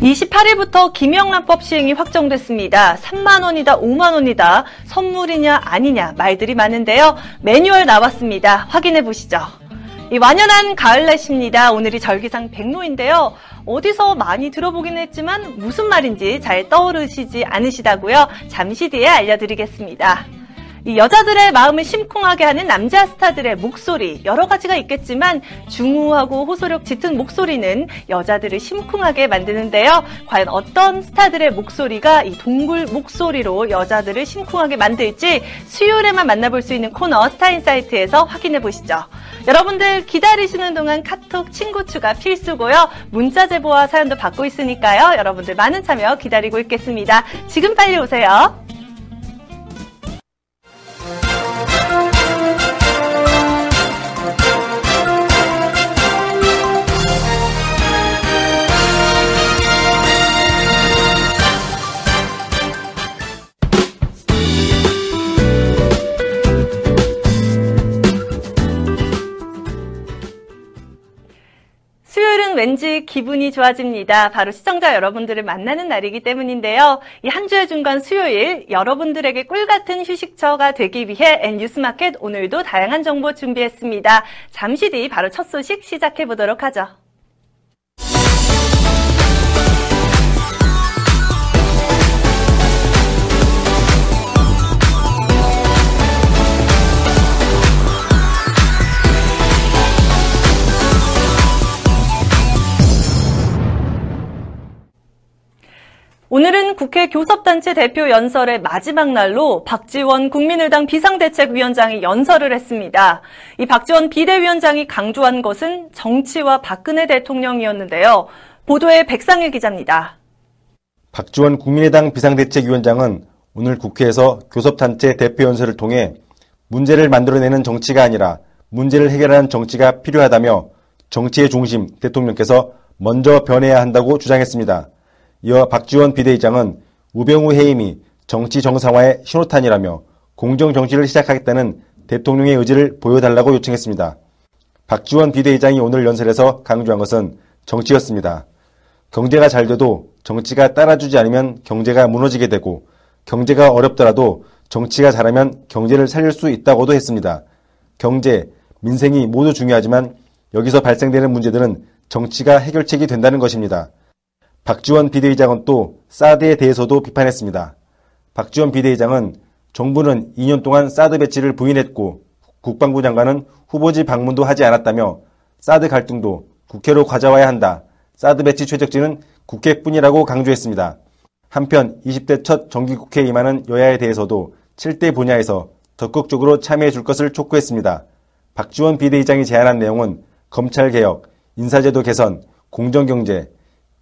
28일부터 김영란법 시행이 확정됐습니다. 3만 원이다, 5만 원이다, 선물이냐 아니냐 말들이 많은데요. 매뉴얼 나왔습니다. 확인해 보시죠. 이 완연한 가을 날씨입니다. 오늘이 절기상 백로인데요. 어디서 많이 들어보긴 했지만 무슨 말인지 잘 떠오르시지 않으시다고요? 잠시 뒤에 알려드리겠습니다. 이 여자들의 마음을 심쿵하게 하는 남자 스타들의 목소리 여러 가지가 있겠지만 중후하고 호소력 짙은 목소리는 여자들을 심쿵하게 만드는데요. 과연 어떤 스타들의 목소리가 이 동굴 목소리로 여자들을 심쿵하게 만들지 수요일에만 만나볼 수 있는 코너 스타인사이트에서 확인해 보시죠. 여러분들 기다리시는 동안 카톡 친구 추가 필수고요. 문자 제보와 사연도 받고 있으니까요. 여러분들 많은 참여 기다리고 있겠습니다. 지금 빨리 오세요. 왠지 기분이 좋아집니다. 바로 시청자 여러분들을 만나는 날이기 때문인데요. 이 한 주의 중간 수요일 여러분들에게 꿀 같은 휴식처가 되기 위해 N뉴스마켓 오늘도 다양한 정보 준비했습니다. 잠시 뒤 바로 첫 소식 시작해 보도록 하죠. 오늘은 국회 교섭단체 대표 연설의 마지막 날로 박지원 국민의당 비상대책위원장이 연설을 했습니다. 이 박지원 비대위원장이 강조한 것은 정치와 박근혜 대통령이었는데요. 보도에 백상일 기자입니다. 박지원 국민의당 비상대책위원장은 오늘 국회에서 교섭단체 대표 연설을 통해 문제를 만들어내는 정치가 아니라 문제를 해결하는 정치가 필요하다며 정치의 중심 대통령께서 먼저 변해야 한다고 주장했습니다. 이어 박지원 비대위장은 우병우 해임이 정치 정상화의 신호탄이라며 공정 정치를 시작하겠다는 대통령의 의지를 보여달라고 요청했습니다. 박지원 비대위장이 오늘 연설에서 강조한 것은 정치였습니다. 경제가 잘 돼도 정치가 따라주지 않으면 경제가 무너지게 되고 경제가 어렵더라도 정치가 잘하면 경제를 살릴 수 있다고도 했습니다. 경제, 민생이 모두 중요하지만 여기서 발생되는 문제들은 정치가 해결책이 된다는 것입니다. 박지원 비대위장은 또 사드에 대해서도 비판했습니다. 박지원 비대위장은 정부는 2년 동안 사드 배치를 부인했고 국방부 장관은 후보지 방문도 하지 않았다며 사드 갈등도 국회로 가져와야 한다. 사드 배치 최적지는 국회뿐이라고 강조했습니다. 한편 20대 첫 정기국회에 임하는 여야에 대해서도 7대 분야에서 적극적으로 참여해 줄 것을 촉구했습니다. 박지원 비대위장이 제안한 내용은 검찰개혁, 인사제도 개선, 공정경제,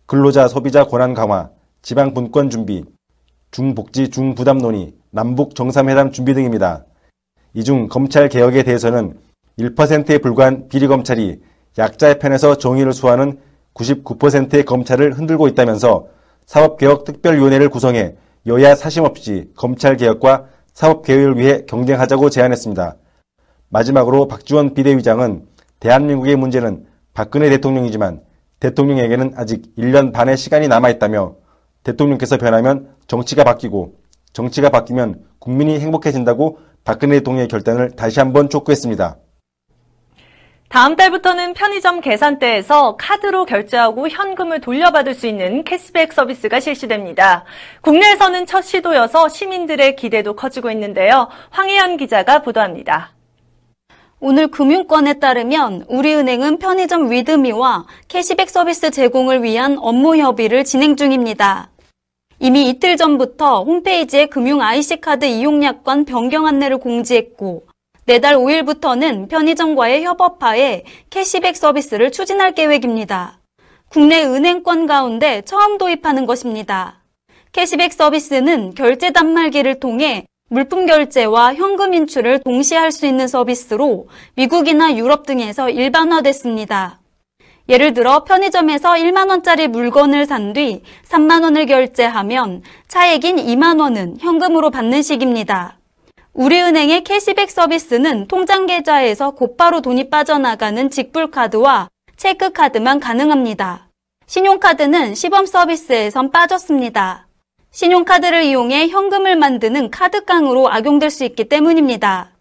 근로자 소비자 권한 강화, 지방 분권 준비, 중복지 중부담 논의, 남북 정상회담 준비 등입니다. 이 중 검찰 개혁에 대해서는 1%에 불과한 비리 검찰이 약자의 편에서 정의를 수호하는 99%의 검찰을 흔들고 있다면서 사법개혁 특별위원회를 구성해 여야 사심 없이 검찰 개혁과 사법개혁을 위해 경쟁하자고 제안했습니다. 마지막으로 박지원 비대위장은 대한민국의 문제는 박근혜 대통령이지만 대통령에게는 아직 1년 반의 시간이 남아있다며 대통령께서 변하면 정치가 바뀌고 정치가 바뀌면 국민이 행복해진다고 박근혜 대통령의 결단을 다시 한번 촉구했습니다. 다음 달부터는 편의점 계산대에서 카드로 결제하고 현금을 돌려받을 수 있는 캐시백 서비스가 실시됩니다. 국내에서는 첫 시도여서 시민들의 기대도 커지고 있는데요. 황희연 기자가 보도합니다. 오늘 금융권에 따르면 우리은행은 편의점 위드미와 캐시백 서비스 제공을 위한 업무 협의를 진행 중입니다. 이미 이틀 전부터 홈페이지에 금융 IC카드 이용약관 변경 안내를 공지했고 내달 5일부터는 편의점과의 협업하에 캐시백 서비스를 추진할 계획입니다. 국내 은행권 가운데 처음 도입하는 것입니다. 캐시백 서비스는 결제 단말기를 통해 물품 결제와 현금 인출을 동시에 할 수 있는 서비스로 미국이나 유럽 등에서 일반화됐습니다. 예를 들어 편의점에서 1만원짜리 물건을 산 뒤 3만원을 결제하면 차액인 2만원은 현금으로 받는 식입니다. 우리은행의 캐시백 서비스는 통장 계좌에서 곧바로 돈이 빠져나가는 직불카드와 체크카드만 가능합니다. 신용카드는 시범 서비스에선 빠졌습니다. 신용카드를 이용해 현금을 만드는 카드깡으로 악용될 수 있기 때문입니다.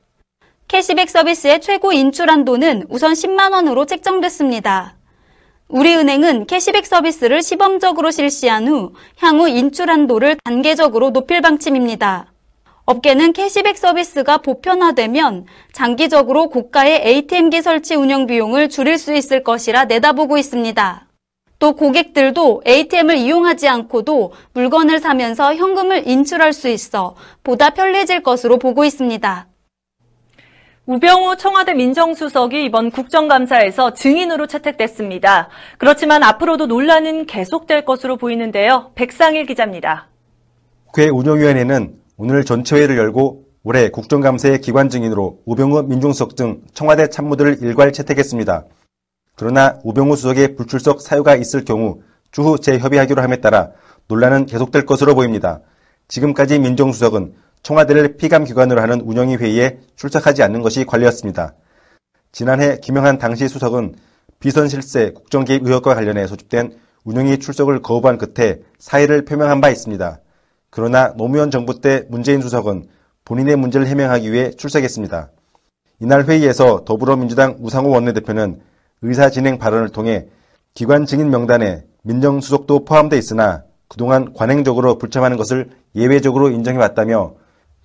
캐시백 서비스의 최고 인출 한도는 우선 10만 원으로 책정됐습니다. 우리은행은 캐시백 서비스를 시범적으로 실시한 후 향후 인출 한도를 단계적으로 높일 방침입니다. 업계는 캐시백 서비스가 보편화되면 장기적으로 고가의 ATM기 설치 운영 비용을 줄일 수 있을 것이라 내다보고 있습니다. 또 고객들도 ATM을 이용하지 않고도 물건을 사면서 현금을 인출할 수 있어 보다 편리해질 것으로 보고 있습니다. 우병우 청와대 민정수석이 이번 국정감사에서 증인으로 채택됐습니다. 그렇지만 앞으로도 논란은 계속될 것으로 보이는데요. 백상일 기자입니다. 국회 운영위원회는 오늘 전체회를 열고 올해 국정감사의 기관 증인으로 우병우 민정수석 등 청와대 참모들을 일괄 채택했습니다. 그러나 우병우 수석의 불출석 사유가 있을 경우 추후 재협의하기로 함에 따라 논란은 계속될 것으로 보입니다. 지금까지 민정수석은 청와대를 피감기관으로 하는 운영위 회의에 출석하지 않는 것이 관례였습니다. 지난해 김영한 당시 수석은 비선 실세 국정개입 의혹과 관련해 소집된 운영위 출석을 거부한 끝에 사의를 표명한 바 있습니다. 그러나 노무현 정부 때 문재인 수석은 본인의 문제를 해명하기 위해 출석했습니다. 이날 회의에서 더불어민주당 우상호 원내대표는 의사 진행 발언을 통해 기관 증인 명단에 민정수석도 포함되어 있으나 그동안 관행적으로 불참하는 것을 예외적으로 인정해왔다며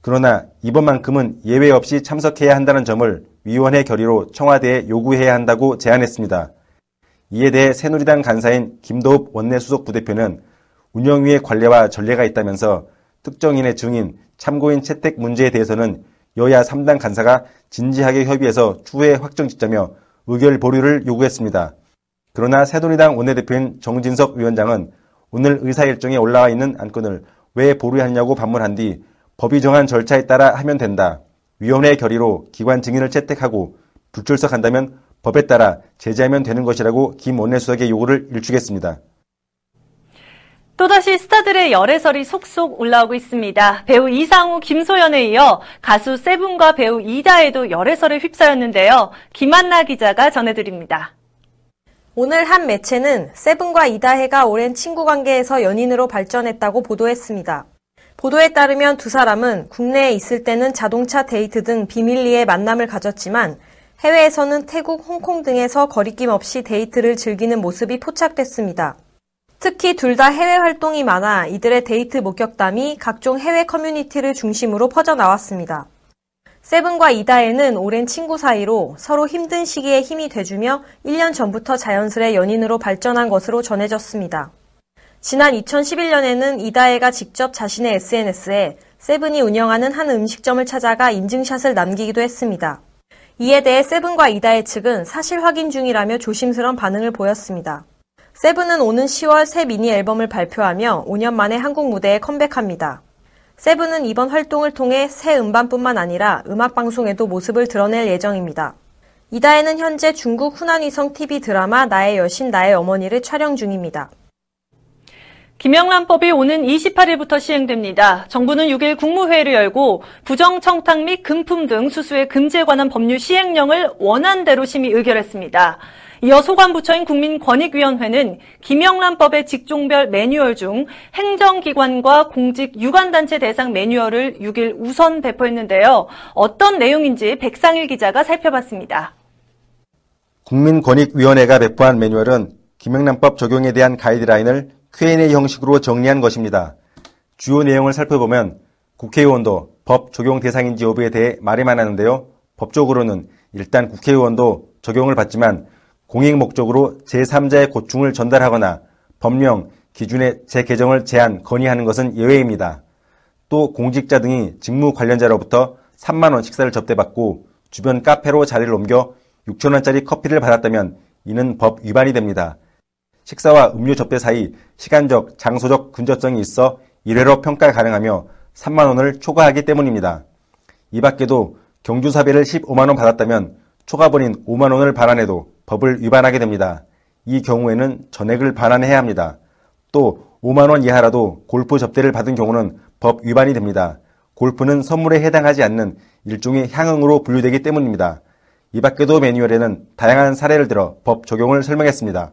그러나 이번만큼은 예외 없이 참석해야 한다는 점을 위원회 결의로 청와대에 요구해야 한다고 제안했습니다. 이에 대해 새누리당 간사인 김도읍 원내수석 부대표는 운영위의 관례와 전례가 있다면서 특정인의 증인, 참고인 채택 문제에 대해서는 여야 3당 간사가 진지하게 협의해서 추후에 확정 짓자며 의결 보류를 요구했습니다. 그러나 새누리당 원내대표인 정진석 위원장은 오늘 의사 일정에 올라와 있는 안건을 왜 보류했냐고 반문한 뒤 법이 정한 절차에 따라 하면 된다. 위원회 결의로 기관 증인을 채택하고 불출석한다면 법에 따라 제재하면 되는 것이라고 김 원내수석의 요구를 일축했습니다. 또다시 스타들의 열애설이 속속 올라오고 있습니다. 배우 이상우, 김소연에 이어 가수 세븐과 배우 이다해도 열애설에 휩싸였는데요. 김한나 기자가 전해드립니다. 오늘 한 매체는 세븐과 이다해가 오랜 친구 관계에서 연인으로 발전했다고 보도했습니다. 보도에 따르면 두 사람은 국내에 있을 때는 자동차 데이트 등 비밀리에 만남을 가졌지만 해외에서는 태국, 홍콩 등에서 거리낌 없이 데이트를 즐기는 모습이 포착됐습니다. 특히 둘 다 해외 활동이 많아 이들의 데이트 목격담이 각종 해외 커뮤니티를 중심으로 퍼져나왔습니다. 세븐과 이다해는 오랜 친구 사이로 서로 힘든 시기에 힘이 돼주며 1년 전부터 자연스레 연인으로 발전한 것으로 전해졌습니다. 지난 2011년에는 이다해가 직접 자신의 SNS에 세븐이 운영하는 한 음식점을 찾아가 인증샷을 남기기도 했습니다. 이에 대해 세븐과 이다혜 측은 사실 확인 중이라며 조심스런 반응을 보였습니다. 세븐은 오는 10월 새 미니 앨범을 발표하며 5년 만에 한국 무대에 컴백합니다. 세븐은 이번 활동을 통해 새 음반뿐만 아니라 음악 방송에도 모습을 드러낼 예정입니다. 이다혜는 현재 중국 후난위성 TV 드라마 나의 여신 나의 어머니를 촬영 중입니다. 김영란법이 오는 28일부터 시행됩니다. 정부는 6일 국무회의를 열고 부정청탁 및 금품 등 수수의 금지에 관한 법률 시행령을 원안대로 심의 의결했습니다. 이어 소관부처인 국민권익위원회는 김영란법의 직종별 매뉴얼 중 행정기관과 공직 유관단체 대상 매뉴얼을 6일 우선 배포했는데요. 어떤 내용인지 백상일 기자가 살펴봤습니다. 국민권익위원회가 배포한 매뉴얼은 김영란법 적용에 대한 가이드라인을 Q&A 형식으로 정리한 것입니다. 주요 내용을 살펴보면 국회의원도 법 적용 대상인지 여부에 대해 말이만 하는데요. 법적으로는 일단 국회의원도 적용을 받지만 공익 목적으로 제3자의 고충을 전달하거나 법령, 기준의 재개정을 제한, 건의하는 것은 예외입니다. 또 공직자 등이 직무 관련자로부터 3만원 식사를 접대받고 주변 카페로 자리를 옮겨 6천원짜리 커피를 받았다면 이는 법 위반이 됩니다. 식사와 음료 접대 사이 시간적, 장소적 근접성이 있어 1회로 평가 가능하며 3만원을 초과하기 때문입니다. 이 밖에도 경주사비를 15만원 받았다면 초과본인 5만원을 반환해도 법을 위반하게 됩니다. 이 경우에는 전액을 반환해야 합니다. 또 5만원 이하라도 골프 접대를 받은 경우는 법 위반이 됩니다. 골프는 선물에 해당하지 않는 일종의 향응으로 분류되기 때문입니다. 이 밖에도 매뉴얼에는 다양한 사례를 들어 법 적용을 설명했습니다.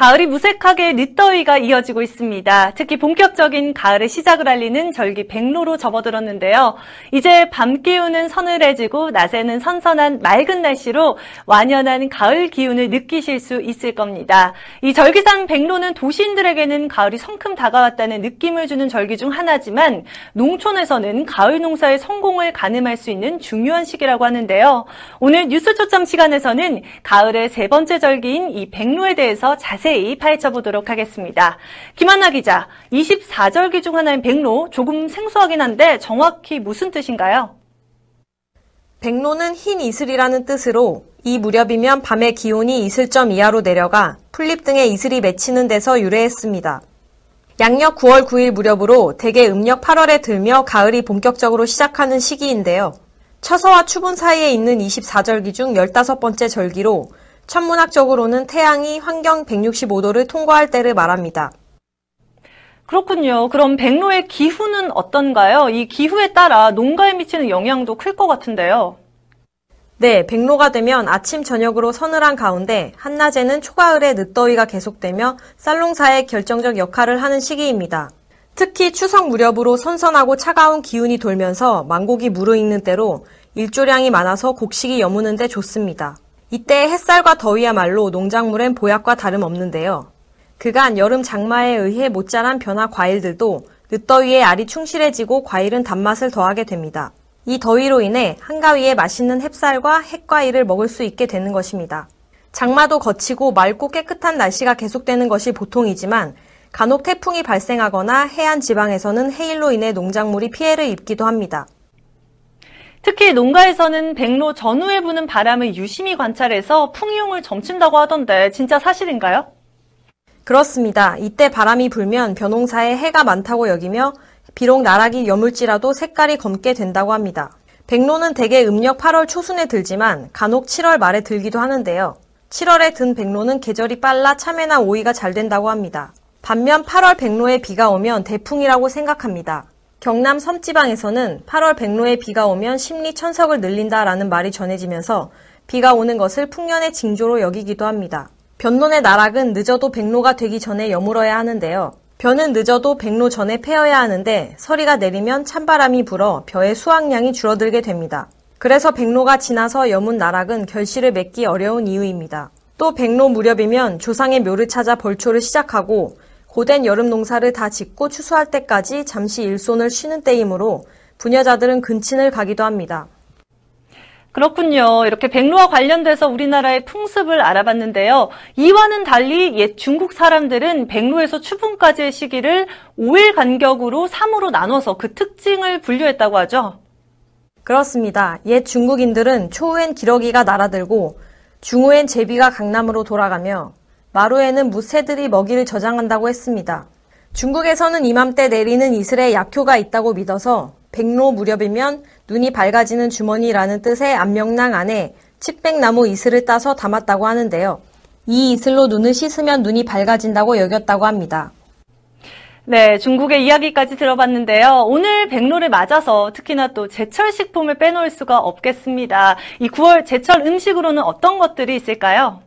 가을이 무색하게 늦더위가 이어지고 있습니다. 특히 본격적인 가을의 시작을 알리는 절기 백로로 접어들었는데요. 이제 밤 기운은 서늘해지고 낮에는 선선한 맑은 날씨로 완연한 가을 기운을 느끼실 수 있을 겁니다. 이 절기상 백로는 도시인들에게는 가을이 성큼 다가왔다는 느낌을 주는 절기 중 하나지만 농촌에서는 가을 농사의 성공을 가늠할 수 있는 중요한 시기라고 하는데요. 오늘 뉴스 초점 시간에서는 가을의 세 번째 절기인 이 백로에 대해서 자세히 파헤쳐 보도록 하겠습니다. 김한나 기자, 24절기 중 하나인 백로 조금 생소하긴 한데 정확히 무슨 뜻인가요? 백로는 흰 이슬이라는 뜻으로 이 무렵이면 밤의 기온이 이슬점 이하로 내려가 풀잎 등에 이슬이 맺히는 데서 유래했습니다. 양력 9월 9일 무렵으로 대개 음력 8월에 들며 가을이 본격적으로 시작하는 시기인데요. 처서와 추분 사이에 있는 24절기 중 15번째 절기로 천문학적으로는 태양이 환경 165도를 통과할 때를 말합니다. 그렇군요. 그럼 백로의 기후는 어떤가요? 이 기후에 따라 농가에 미치는 영향도 클 것 같은데요. 네, 백로가 되면 아침 저녁으로 서늘한 가운데 한낮에는 초가을에 늦더위가 계속되며 쌀농사에 결정적 역할을 하는 시기입니다. 특히 추석 무렵으로 선선하고 차가운 기운이 돌면서 망곡이 무르익는 때로 일조량이 많아서 곡식이 여무는데 좋습니다. 이때 햇살과 더위야말로 농작물엔 보약과 다름없는데요. 그간 여름 장마에 의해 못 자란 변화 과일들도 늦더위에 알이 충실해지고 과일은 단맛을 더하게 됩니다. 이 더위로 인해 한가위에 맛있는 햅쌀과 햇과일을 먹을 수 있게 되는 것입니다. 장마도 거치고 맑고 깨끗한 날씨가 계속되는 것이 보통이지만 간혹 태풍이 발생하거나 해안 지방에서는 해일로 인해 농작물이 피해를 입기도 합니다. 특히 농가에서는 백로 전후에 부는 바람을 유심히 관찰해서 풍이용을 점친다고 하던데 진짜 사실인가요? 그렇습니다. 이때 바람이 불면 벼농사에 해가 많다고 여기며 비록 나락이 여물지라도 색깔이 검게 된다고 합니다. 백로는 대개 음력 8월 초순에 들지만 간혹 7월 말에 들기도 하는데요. 7월에 든 백로는 계절이 빨라 참외나 오이가 잘 된다고 합니다. 반면 8월 백로에 비가 오면 대풍이라고 생각합니다. 경남 섬지방에서는 8월 백로에 비가 오면 심리 천석을 늘린다라는 말이 전해지면서 비가 오는 것을 풍년의 징조로 여기기도 합니다. 변론의 나락은 늦어도 백로가 되기 전에 여물어야 하는데요. 벼는 늦어도 백로 전에 패어야 하는데 서리가 내리면 찬바람이 불어 벼의 수확량이 줄어들게 됩니다. 그래서 백로가 지나서 여문 나락은 결실을 맺기 어려운 이유입니다. 또 백로 무렵이면 조상의 묘를 찾아 벌초를 시작하고 고된 여름 농사를 다 짓고 추수할 때까지 잠시 일손을 쉬는 때이므로 부녀자들은 근친을 가기도 합니다. 그렇군요. 이렇게 백로와 관련돼서 우리나라의 풍습을 알아봤는데요. 이와는 달리 옛 중국 사람들은 백로에서 추분까지의 시기를 5일 간격으로 3으로 나눠서 그 특징을 분류했다고 하죠. 그렇습니다. 옛 중국인들은 초후엔 기러기가 날아들고 중후엔 제비가 강남으로 돌아가며 마루에는 무새들이 먹이를 저장한다고 했습니다. 중국에서는 이맘때 내리는 이슬에 약효가 있다고 믿어서 백로 무렵이면 눈이 밝아지는 주머니라는 뜻의 안명랑 안에 칡백나무 이슬을 따서 담았다고 하는데요. 이 이슬로 눈을 씻으면 눈이 밝아진다고 여겼다고 합니다. 네, 중국의 이야기까지 들어봤는데요. 오늘 백로를 맞아서 특히나 또 제철 식품을 빼놓을 수가 없겠습니다. 이 9월 제철 음식으로는 어떤 것들이 있을까요?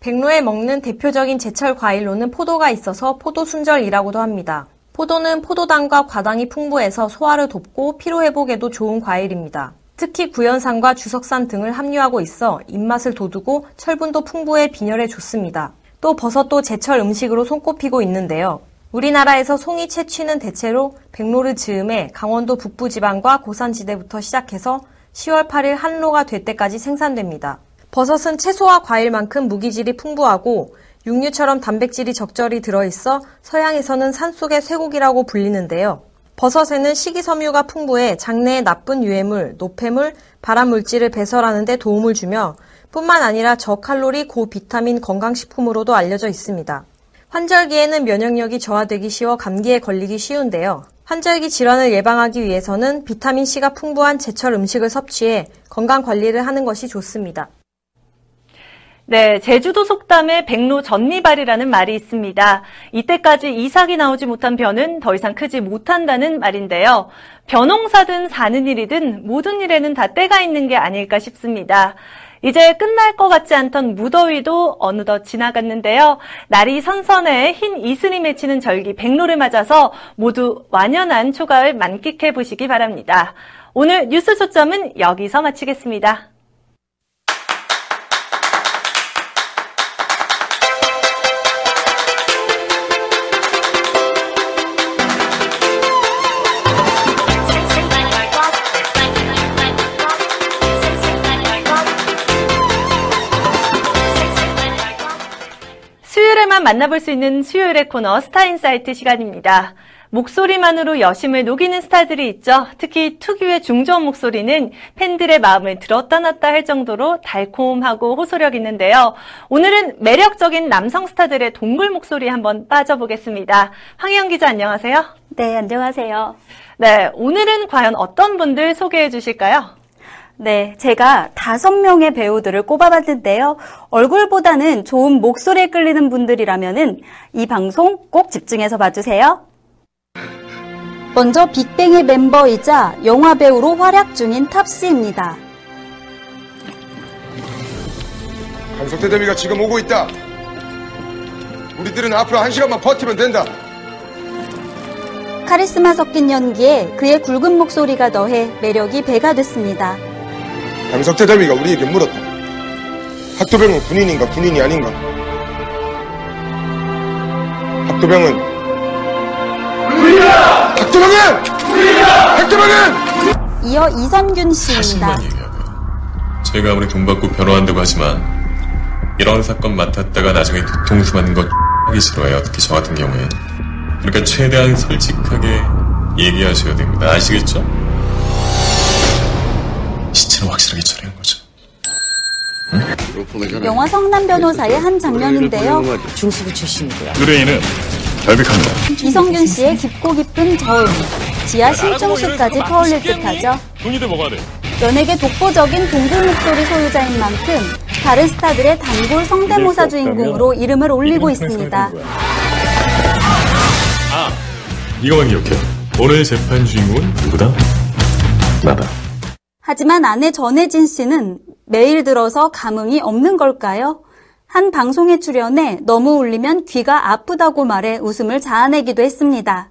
백로에 먹는 대표적인 제철 과일로는 포도가 있어서 포도 순절이라고도 합니다. 포도는 포도당과 과당이 풍부해서 소화를 돕고 피로회복에도 좋은 과일입니다. 특히 구연산과 주석산 등을 함유하고 있어 입맛을 돋우고 철분도 풍부해 빈혈에 좋습니다. 또 버섯도 제철 음식으로 손꼽히고 있는데요. 우리나라에서 송이 채취는 대체로 백로를 즈음에 강원도 북부 지방과 고산지대부터 시작해서 10월 8일 한로가 될 때까지 생산됩니다. 버섯은 채소와 과일만큼 무기질이 풍부하고 육류처럼 단백질이 적절히 들어있어 서양에서는 산속의 쇠고기라고 불리는데요. 버섯에는 식이섬유가 풍부해 장내의 나쁜 유해물, 노폐물, 발암물질을 배설하는 데 도움을 주며 뿐만 아니라 저칼로리 고비타민 건강식품으로도 알려져 있습니다. 환절기에는 면역력이 저하되기 쉬워 감기에 걸리기 쉬운데요. 환절기 질환을 예방하기 위해서는 비타민C가 풍부한 제철 음식을 섭취해 건강 관리를 하는 것이 좋습니다. 네, 제주도 속담에 백로 전리발이라는 말이 있습니다. 이때까지 이삭이 나오지 못한 벼는 더 이상 크지 못한다는 말인데요. 벼농사든 사는 일이든 모든 일에는 다 때가 있는 게 아닐까 싶습니다. 이제 끝날 것 같지 않던 무더위도 어느덧 지나갔는데요. 날이 선선해 흰 이슬이 맺히는 절기 백로를 맞아서 모두 완연한 초가을 만끽해 보시기 바랍니다. 오늘 뉴스 초점은 여기서 마치겠습니다. 만나볼 수 있는 수요일의 코너 스타인사이트 시간입니다. 목소리만으로 여심을 녹이는 스타들이 있죠. 특히 특유의 중저음 목소리는 팬들의 마음을 들었다 놨다 할 정도로 달콤하고 호소력 있는데요. 오늘은 매력적인 남성 스타들의 동굴 목소리 한번 빠져보겠습니다. 황희영 기자 안녕하세요. 네, 안녕하세요. 네, 오늘은 과연 어떤 분들 소개해 주실까요? 네, 제가 다섯 명의 배우들을 꼽아봤는데요. 얼굴보다는 좋은 목소리에 끌리는 분들이라면은 이 방송 꼭 집중해서 봐주세요. 먼저 빅뱅의 멤버이자 영화 배우로 활약 중인 탑씨입니다. 강석태 대비가 지금 오고 있다. 우리들은 앞으로 한 시간만 버티면 된다. 카리스마 섞인 연기에 그의 굵은 목소리가 더해 매력이 배가 됐습니다. 강석태 대비가 우리에게 물었다. 학도병은 군인인가 군인이 아닌가? 학도병은 우리야! 학도병은 우리야! 학도병은 이어 이선균 씨입니다. 사실만 얘기하고요. 저희가 아무리 돈 받고 변호한다고 하지만 이런 사건 맡았다가 나중에 뒤통수 맞는 거 하기 싫어해요. 특히 저 같은 경우엔. 그러니까 최대한 솔직하게 얘기하셔야 됩니다. 아시겠죠? 시체는 확실하게 처리한 거죠. 영화 성남 변호사의 한 장면인데요. 중수부 출신이고요. 의뢰인은 결백합니다. 이성균 씨의 깊고 깊은 저음, 지하 실종수까지 터올릴 듯하죠. 돈이들 먹어야 돼. 연예계 독보적인 동굴 목소리 소유자인 만큼 다른 스타들의 단골 성대모사 주인공으로 이름을 올리고 있습니다. 아, 이거만 기억해. 오늘 재판 주인공은 누구다? 나다. 하지만 아내 전혜진 씨는 매일 들어서 감흥이 없는 걸까요? 한 방송에 출연해 너무 울리면 귀가 아프다고 말해 웃음을 자아내기도 했습니다.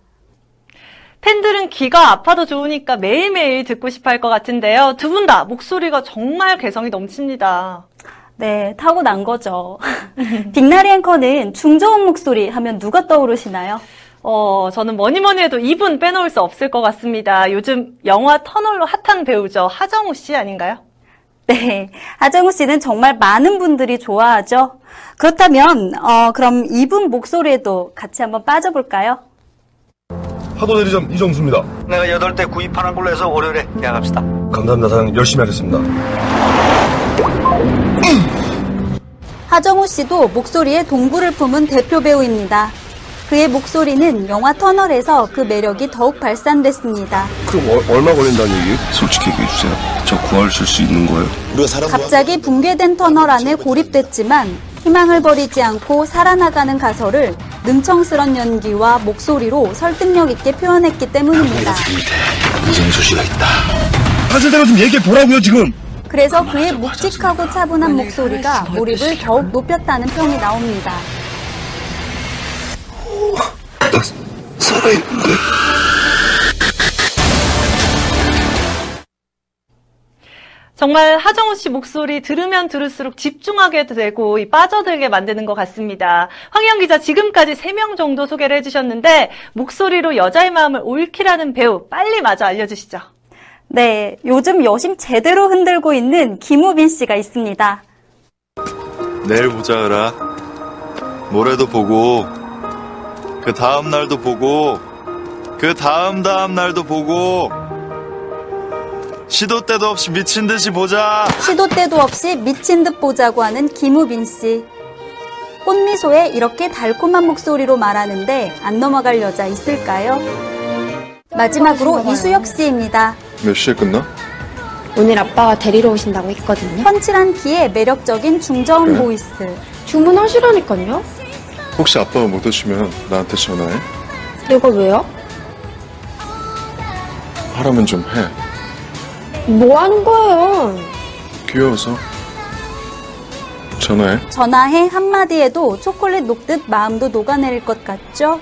팬들은 귀가 아파도 좋으니까 매일매일 듣고 싶어 할 것 같은데요. 두 분 다 목소리가 정말 개성이 넘칩니다. 네, 타고난 거죠. 빅나리 앵커는 중저음 목소리 하면 누가 떠오르시나요? 어, 저는 뭐니 뭐니 해도 이분 빼놓을 수 없을 것 같습니다. 요즘 영화 터널로 핫한 배우죠. 하정우 씨 아닌가요? 네, 하정우 씨는 정말 많은 분들이 좋아하죠. 그렇다면 어, 그럼 이분 목소리에도 같이 한번 빠져볼까요? 파도 대리점 이정수입니다. 내가 8대 구입하는 걸로 해서 월요일에 계약합시다. 감사합니다. 사장님 열심히 하겠습니다. 하정우 씨도 목소리에 동굴을 품은 대표 배우입니다. 그의 목소리는 영화 터널에서 그 매력이 더욱 발산됐습니다. 그럼 어- 얼마 걸린다는 얘기? 솔직히 얘기해 주세요. 저 구하실 수 있는 거예요? 갑자기 붕괴된 터널 안에 고립됐지만 희망을 버리지 않고 살아나가는 가설을 능청스런 연기와 목소리로 설득력 있게 표현했기 때문입니다. 이정수 씨가 있다. 사실대로 좀 얘기해 보라고요 지금. 그래서 그의 묵직하고 차분한 목소리가 몰입을 더욱 높였다는 평이 나옵니다. 살아있는데. 정말 하정우 씨 목소리 들으면 들을수록 집중하게 되고 이 빠져들게 만드는 것 같습니다. 황희영 기자 지금까지 3명 정도 소개를 해주셨는데 목소리로 여자의 마음을 옳히라는 배우 빨리 마저 알려주시죠. 네, 요즘 여심 제대로 흔들고 있는 김우빈 씨가 있습니다. 내일 보자 그라 모레도 보고 그 다음 날도 보고 그 다음 다음 날도 보고 시도 때도 없이 미친 듯이 보자 시도 때도 없이 미친 듯 보자고 하는 김우빈 씨. 꽃미소에 이렇게 달콤한 목소리로 말하는데 안 넘어갈 여자 있을까요? 마지막으로 이수혁 씨입니다. 몇 시에 끝나? 오늘 아빠가 데리러 오신다고 했거든요. 훤칠한 키에 매력적인 중저음 보이스. 주문하시라니까요. 혹시 아빠가 못 오시면 나한테 전화해. 내가 왜요? 하라면 좀 해. 뭐 하는 거예요? 귀여워서. 전화해. 전화해 한마디에도 초콜릿 녹듯 마음도 녹아내릴 것 같죠?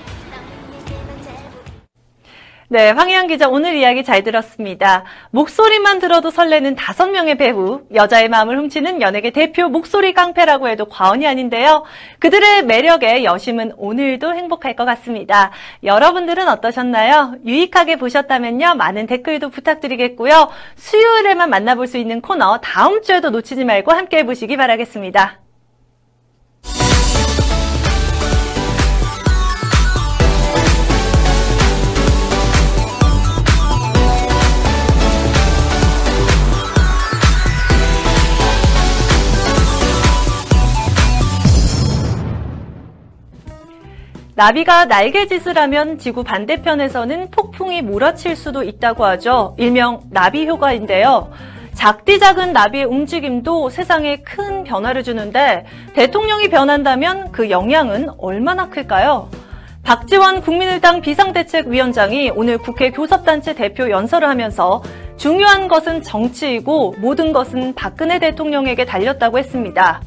네, 황희연 기자 오늘 이야기 잘 들었습니다. 목소리만 들어도 설레는 다섯 명의 배우, 여자의 마음을 훔치는 연예계 대표 목소리 깡패라고 해도 과언이 아닌데요. 그들의 매력에 여심은 오늘도 행복할 것 같습니다. 여러분들은 어떠셨나요? 유익하게 보셨다면요, 많은 댓글도 부탁드리겠고요. 수요일에만 만나볼 수 있는 코너 다음 주에도 놓치지 말고 함께 해보시기 바라겠습니다. 나비가 날개짓을 하면 지구 반대편에서는 폭풍이 몰아칠 수도 있다고 하죠. 일명 나비 효과인데요. 작디 작은 나비의 움직임도 세상에 큰 변화를 주는데 대통령이 변한다면 그 영향은 얼마나 클까요? 박지원 국민의당 비상대책위원장이 오늘 국회 교섭단체 대표 연설을 하면서 중요한 것은 정치이고 모든 것은 박근혜 대통령에게 달렸다고 했습니다.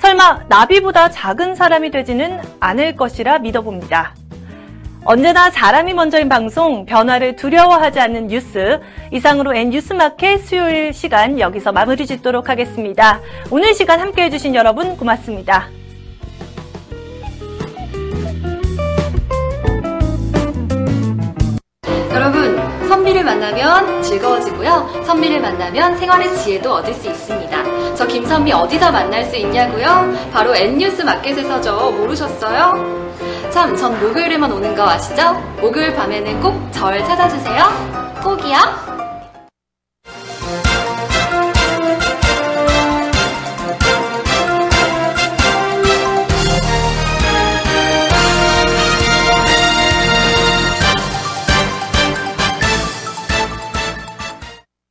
설마 나비보다 작은 사람이 되지는 않을 것이라 믿어봅니다. 언제나 사람이 먼저인 방송, 변화를 두려워하지 않는 뉴스. 이상으로 N 뉴스마켓 수요일 시간 여기서 마무리 짓도록 하겠습니다. 오늘 시간 함께 해주신 여러분 고맙습니다. 여러분, 선비를 만나면 즐거워지고요. 선비를 만나면 생활의 지혜도 얻을 수 있습니다. 저 김선비 어디서 만날 수 있냐고요? 바로 N뉴스 마켓에서죠. 모르셨어요? 참, 전 목요일에만 오는 거 아시죠? 목요일 밤에는 꼭 절 찾아주세요. 꼭이요.